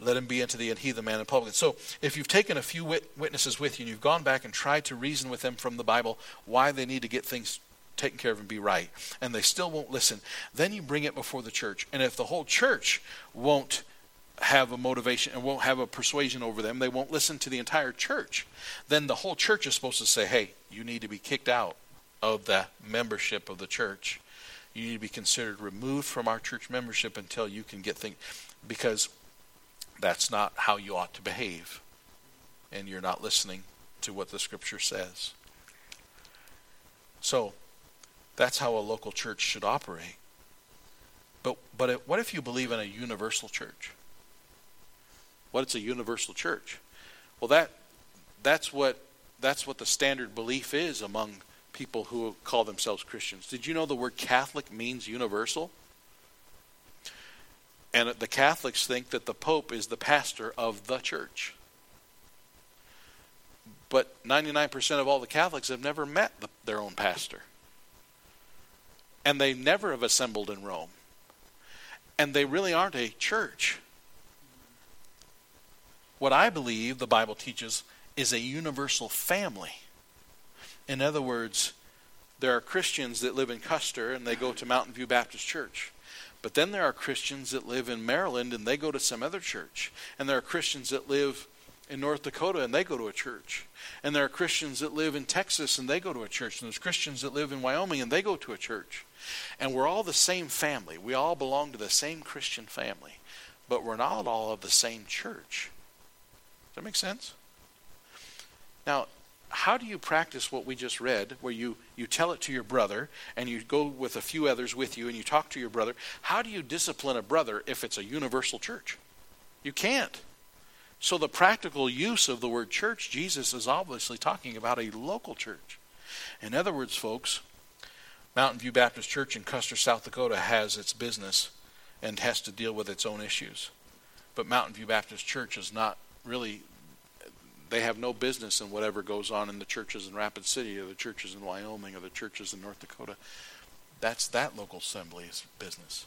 let him be unto thee, and he the man in public. So, if you've taken a few wit- witnesses with you and you've gone back and tried to reason with them from the Bible why they need to get things taken care of and be right, and they still won't listen, then you bring it before the church. And if the whole church won't have a motivation and won't have a persuasion over them, they won't listen to the entire church, then the whole church is supposed to say, hey, you need to be kicked out of the membership of the church. You need to be considered removed from our church membership until you can get things. Because that's not how you ought to behave. And you're not listening to what the scripture says. So, that's how a local church should operate. But but what if you believe in a universal church? What it's a universal church? Well, that that's what that's what the standard belief is among people who call themselves Christians. Did you know the word Catholic means universal? And the Catholics think that the Pope is the pastor of the church. But 99% of all the Catholics have never met the, their own pastor. And they never have assembled in Rome. And they really aren't a church. What I believe the Bible teaches is a universal family. In other words, there are Christians that live in Custer and they go to Mountain View Baptist Church. But then there are Christians that live in Maryland and they go to some other church. And there are Christians that live in North Dakota and they go to a church. And there are Christians that live in Texas and they go to a church. And there's Christians that live in Wyoming and they go to a church. And we're all the same family. We all belong to the same Christian family. But we're not all of the same church. Does that make sense? Now, how do you practice what we just read, where you, you tell it to your brother and you go with a few others with you and you talk to your brother? How do you discipline a brother if it's a universal church? You can't. So, the practical use of the word church, Jesus is obviously talking about a local church. In other words, folks, Mountain View Baptist Church in Custer, South Dakota has its business and has to deal with its own issues. But Mountain View Baptist Church is not really they have no business in whatever goes on in the churches in Rapid City or the churches in Wyoming or the churches in North Dakota. That's that local assembly's business.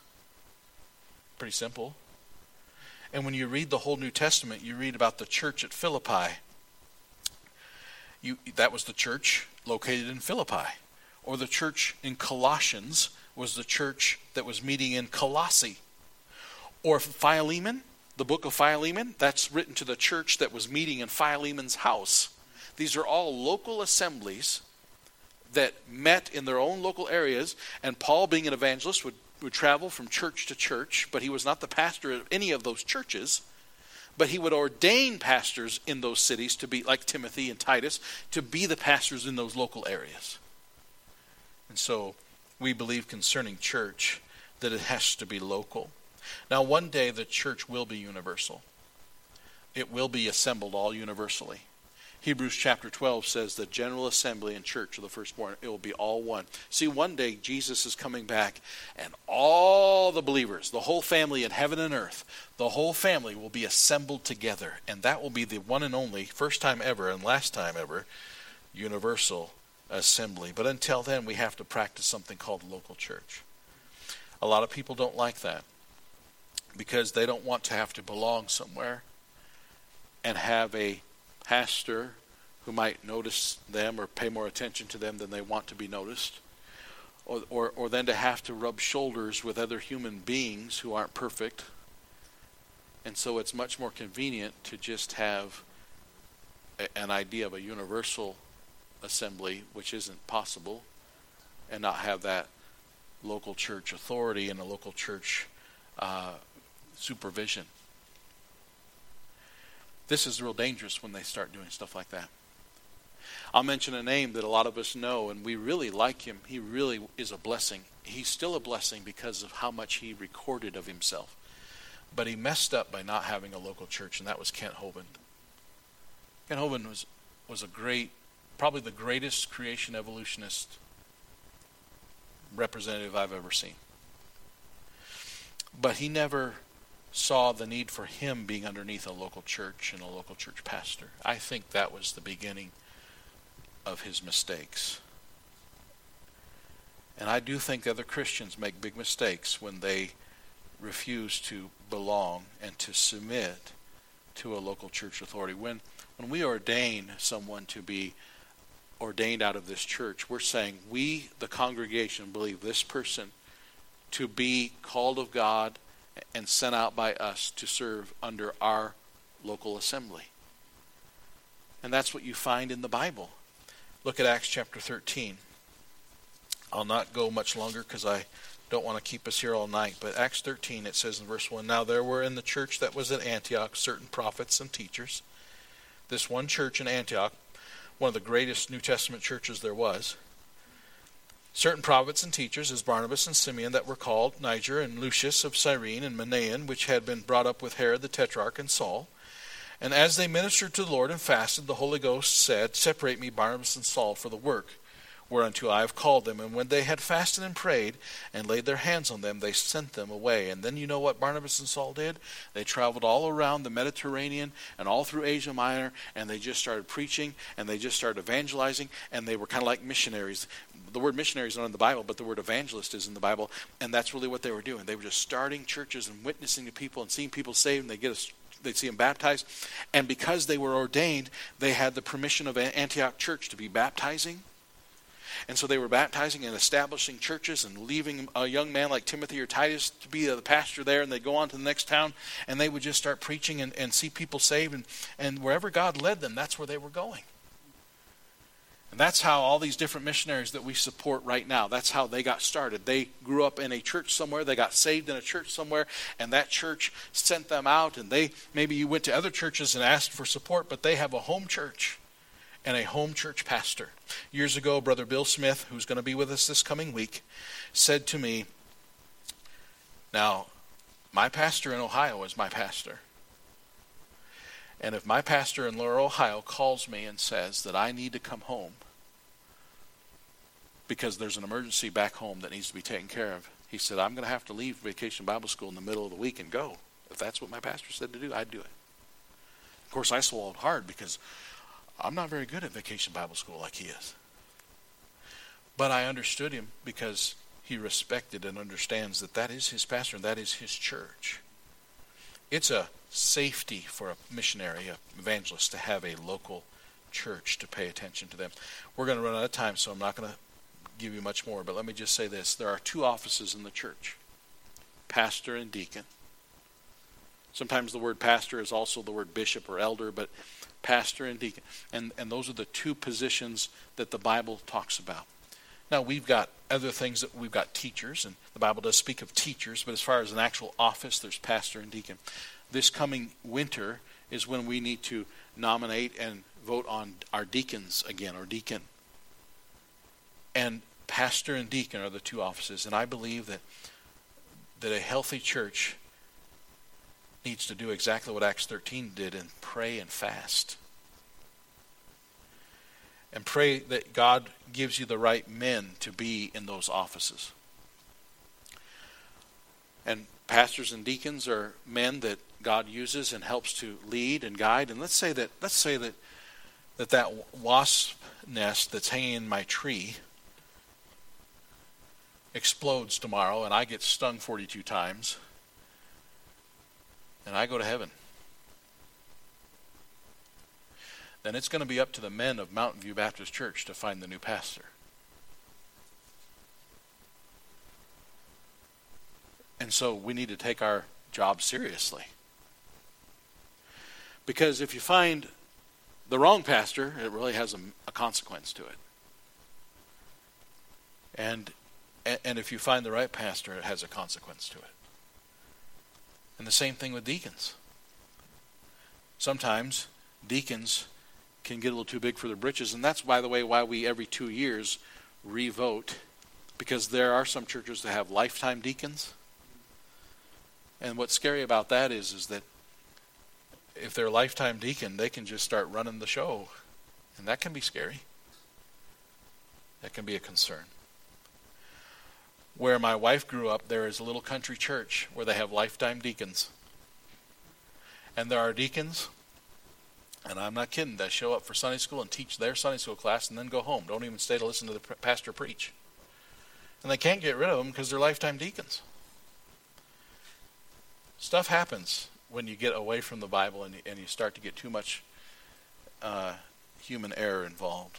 Pretty simple. And when you read the whole New Testament, you read about the church at Philippi. You, that was the church located in Philippi. Or the church in Colossians was the church that was meeting in Colossae. Or Philemon the book of Philemon, that's written to the church that was meeting in Philemon's house. These are all local assemblies that met in their own local areas, and Paul, being an evangelist, would, would travel from church to church, but he was not the pastor of any of those churches. But he would ordain pastors in those cities to be, like Timothy and Titus, to be the pastors in those local areas. And so we believe concerning church that it has to be local. Now, one day the church will be universal, it will be assembled all universally. Hebrews chapter 12 says the general assembly and church of the firstborn, it will be all one. See, one day Jesus is coming back, and all the believers, the whole family in heaven and earth, the whole family will be assembled together. And that will be the one and only, first time ever and last time ever, universal assembly. But until then, we have to practice something called local church. A lot of people don't like that because they don't want to have to belong somewhere and have a pastor who might notice them or pay more attention to them than they want to be noticed. Or, or, or then to have to rub shoulders with other human beings who aren't perfect. And so it's much more convenient to just have a, an idea of a universal assembly, which isn't possible, and not have that local church authority and a local church uh, supervision. This is real dangerous when they start doing stuff like that. I'll mention a name that a lot of us know, and we really like him. He really is a blessing. He's still a blessing because of how much he recorded of himself. But he messed up by not having a local church, and that was Kent Hovind. Kent Hovind was, was a great, probably the greatest creation evolutionist representative I've ever seen. But he never saw the need for him being underneath a local church and a local church pastor. I think that was the beginning of his mistakes. And I do think other Christians make big mistakes when they refuse to belong and to submit to a local church authority. When when we ordain someone to be ordained out of this church, we're saying we, the congregation, believe this person to be called of God and sent out by us to serve under our local assembly. And that's what you find in the Bible. Look at Acts chapter 13. I'll not go much longer because I don't want to keep us here all night. But Acts 13, it says in verse 1 Now there were in the church that was at Antioch certain prophets and teachers. This one church in Antioch, one of the greatest New Testament churches there was, certain prophets and teachers, as Barnabas and Simeon, that were called Niger and Lucius of Cyrene and Manaen, which had been brought up with Herod the Tetrarch and Saul. And as they ministered to the Lord and fasted, the Holy Ghost said, Separate me, Barnabas and Saul, for the work whereunto I have called them. And when they had fasted and prayed and laid their hands on them, they sent them away. And then you know what Barnabas and Saul did? They traveled all around the Mediterranean and all through Asia Minor, and they just started preaching and they just started evangelizing, and they were kind of like missionaries. The word missionary is not in the Bible, but the word evangelist is in the Bible, and that's really what they were doing. They were just starting churches and witnessing to people and seeing people saved, and they get a they'd see them baptized. And because they were ordained, they had the permission of Antioch Church to be baptizing and so they were baptizing and establishing churches and leaving a young man like Timothy or Titus to be the pastor there. And they'd go on to the next town and they would just start preaching and, and see people saved. And, and wherever God led them, that's where they were going. And that's how all these different missionaries that we support right now, that's how they got started. They grew up in a church somewhere, they got saved in a church somewhere, and that church sent them out. And they maybe you went to other churches and asked for support, but they have a home church and a home church pastor. Years ago, Brother Bill Smith, who's going to be with us this coming week, said to me, Now, my pastor in Ohio is my pastor. And if my pastor in Laurel, Ohio calls me and says that I need to come home because there's an emergency back home that needs to be taken care of, he said, I'm going to have to leave Vacation Bible School in the middle of the week and go. If that's what my pastor said to do, I'd do it. Of course, I swallowed hard because I'm not very good at vacation Bible school like he is. But I understood him because he respected and understands that that is his pastor and that is his church. It's a safety for a missionary, a evangelist, to have a local church to pay attention to them. We're going to run out of time, so I'm not going to give you much more, but let me just say this. There are two offices in the church pastor and deacon. Sometimes the word pastor is also the word bishop or elder, but pastor and deacon. And, and those are the two positions that the Bible talks about. Now, we've got other things that we've got teachers, and the Bible does speak of teachers, but as far as an actual office, there's pastor and deacon. This coming winter is when we need to nominate and vote on our deacons again, or deacon. And pastor and deacon are the two offices, and I believe that that a healthy church needs to do exactly what Acts 13 did and pray and fast. And pray that God gives you the right men to be in those offices. And pastors and deacons are men that God uses and helps to lead and guide. And let's say that let's say that that, that wasp nest that's hanging in my tree explodes tomorrow and I get stung 42 times and I go to heaven, then it's going to be up to the men of Mountain View Baptist Church to find the new pastor. And so we need to take our job seriously. Because if you find the wrong pastor, it really has a, a consequence to it. And and if you find the right pastor, it has a consequence to it. And the same thing with deacons. Sometimes deacons can get a little too big for their britches, and that's, by the way, why we every two years revote, because there are some churches that have lifetime deacons. And what's scary about that is, is that if they're a lifetime deacon, they can just start running the show, and that can be scary. That can be a concern where my wife grew up, there is a little country church where they have lifetime deacons. And there are deacons, and I'm not kidding, that show up for Sunday school and teach their Sunday school class and then go home. Don't even stay to listen to the pastor preach. And they can't get rid of them because they're lifetime deacons. Stuff happens when you get away from the Bible and you, and you start to get too much uh, human error involved.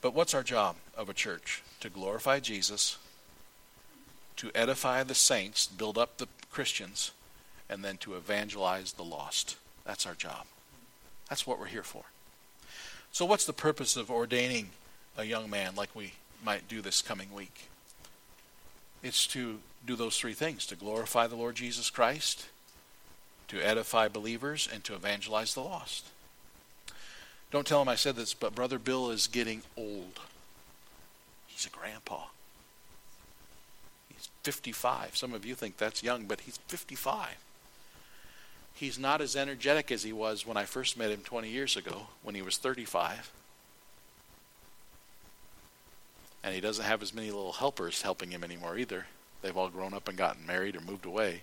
But what's our job of a church? To glorify Jesus to edify the saints, build up the Christians, and then to evangelize the lost. That's our job. That's what we're here for. So, what's the purpose of ordaining a young man like we might do this coming week? It's to do those three things to glorify the Lord Jesus Christ, to edify believers, and to evangelize the lost. Don't tell him I said this, but Brother Bill is getting old. He's a grandpa. He's 55. Some of you think that's young, but he's 55. He's not as energetic as he was when I first met him 20 years ago when he was 35. And he doesn't have as many little helpers helping him anymore either. They've all grown up and gotten married or moved away.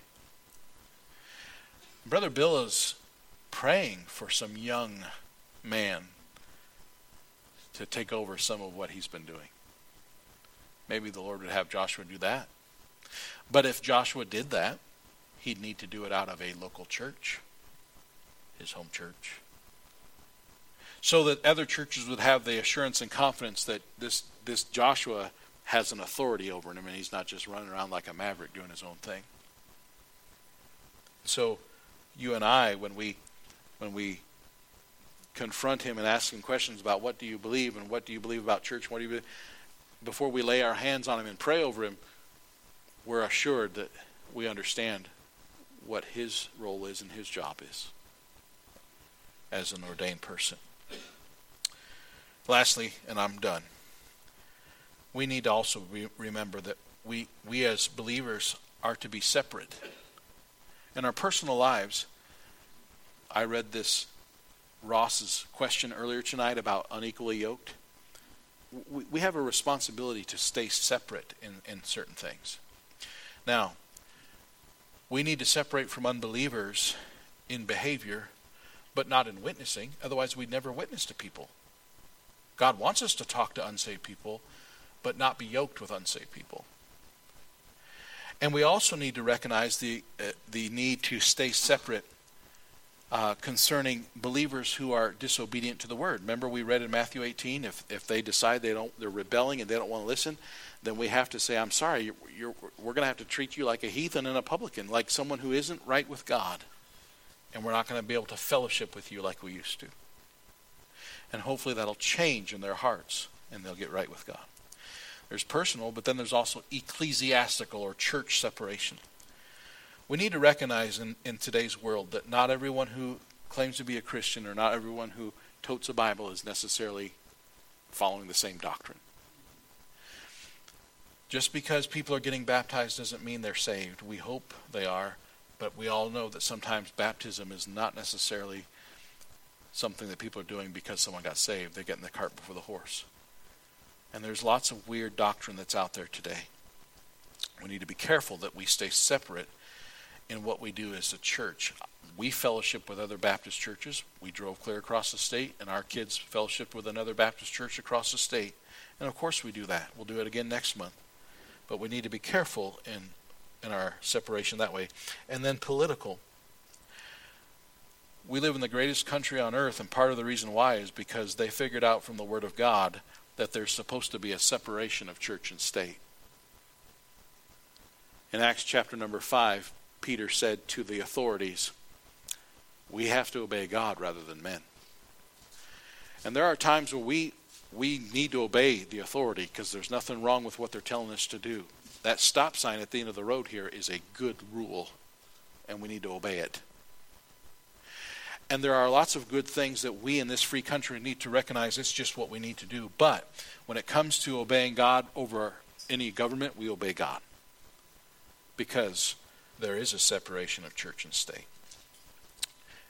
Brother Bill is praying for some young man to take over some of what he's been doing. Maybe the Lord would have Joshua do that. But if Joshua did that, he'd need to do it out of a local church, his home church. So that other churches would have the assurance and confidence that this, this Joshua has an authority over him and he's not just running around like a maverick doing his own thing. So you and I, when we when we confront him and ask him questions about what do you believe and what do you believe about church, what do you believe, before we lay our hands on him and pray over him, we're assured that we understand what his role is and his job is as an ordained person. Lastly, and I'm done, we need to also re- remember that we, we as believers are to be separate. In our personal lives, I read this Ross's question earlier tonight about unequally yoked. We, we have a responsibility to stay separate in, in certain things. Now, we need to separate from unbelievers in behavior, but not in witnessing. Otherwise, we'd never witness to people. God wants us to talk to unsaved people, but not be yoked with unsaved people. And we also need to recognize the, uh, the need to stay separate uh, concerning believers who are disobedient to the word. Remember, we read in Matthew 18, if, if they decide they don't, they're rebelling and they don't want to listen, then we have to say, I'm sorry, you're, you're, we're going to have to treat you like a heathen and a publican, like someone who isn't right with God. And we're not going to be able to fellowship with you like we used to. And hopefully that'll change in their hearts and they'll get right with God. There's personal, but then there's also ecclesiastical or church separation. We need to recognize in, in today's world that not everyone who claims to be a Christian or not everyone who totes a Bible is necessarily following the same doctrine. Just because people are getting baptized doesn't mean they're saved. We hope they are, but we all know that sometimes baptism is not necessarily something that people are doing because someone got saved. They're getting the cart before the horse. And there's lots of weird doctrine that's out there today. We need to be careful that we stay separate in what we do as a church. We fellowship with other Baptist churches. We drove clear across the state, and our kids fellowship with another Baptist church across the state. And of course, we do that. We'll do it again next month. but we need to be careful in in our separation that way. And then political. We live in the greatest country on earth, and part of the reason why is because they figured out from the Word of God that there's supposed to be a separation of church and state. In Acts chapter number 5, Peter said to the authorities, We have to obey God rather than men. And there are times where we, we need to obey the authority because there's nothing wrong with what they're telling us to do. That stop sign at the end of the road here is a good rule, and we need to obey it. And there are lots of good things that we in this free country need to recognize. It's just what we need to do. But when it comes to obeying God over any government, we obey God. Because there is a separation of church and state.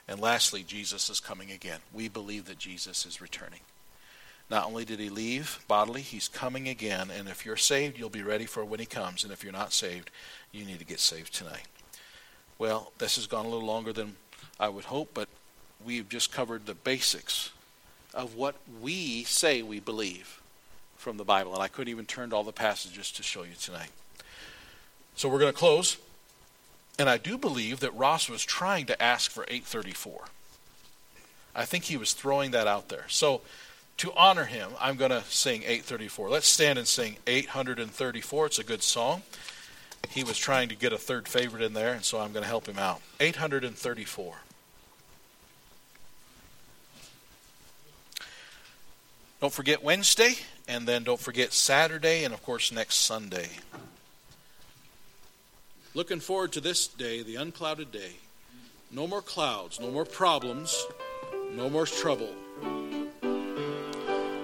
And lastly, Jesus is coming again. We believe that Jesus is returning. Not only did he leave bodily, he's coming again. And if you're saved, you'll be ready for when he comes. And if you're not saved, you need to get saved tonight. Well, this has gone a little longer than I would hope, but we've just covered the basics of what we say we believe from the Bible. And I couldn't even turn to all the passages to show you tonight. So we're going to close. And I do believe that Ross was trying to ask for 834. I think he was throwing that out there. So to honor him, I'm going to sing 834. Let's stand and sing 834. It's a good song. He was trying to get a third favorite in there, and so I'm going to help him out. 834. Don't forget Wednesday, and then don't forget Saturday, and of course next Sunday. Looking forward to this day, the unclouded day. No more clouds, no more problems, no more trouble.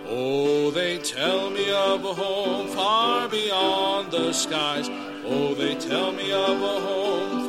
Oh, they tell me of a home far beyond the skies. Oh, they tell me of a home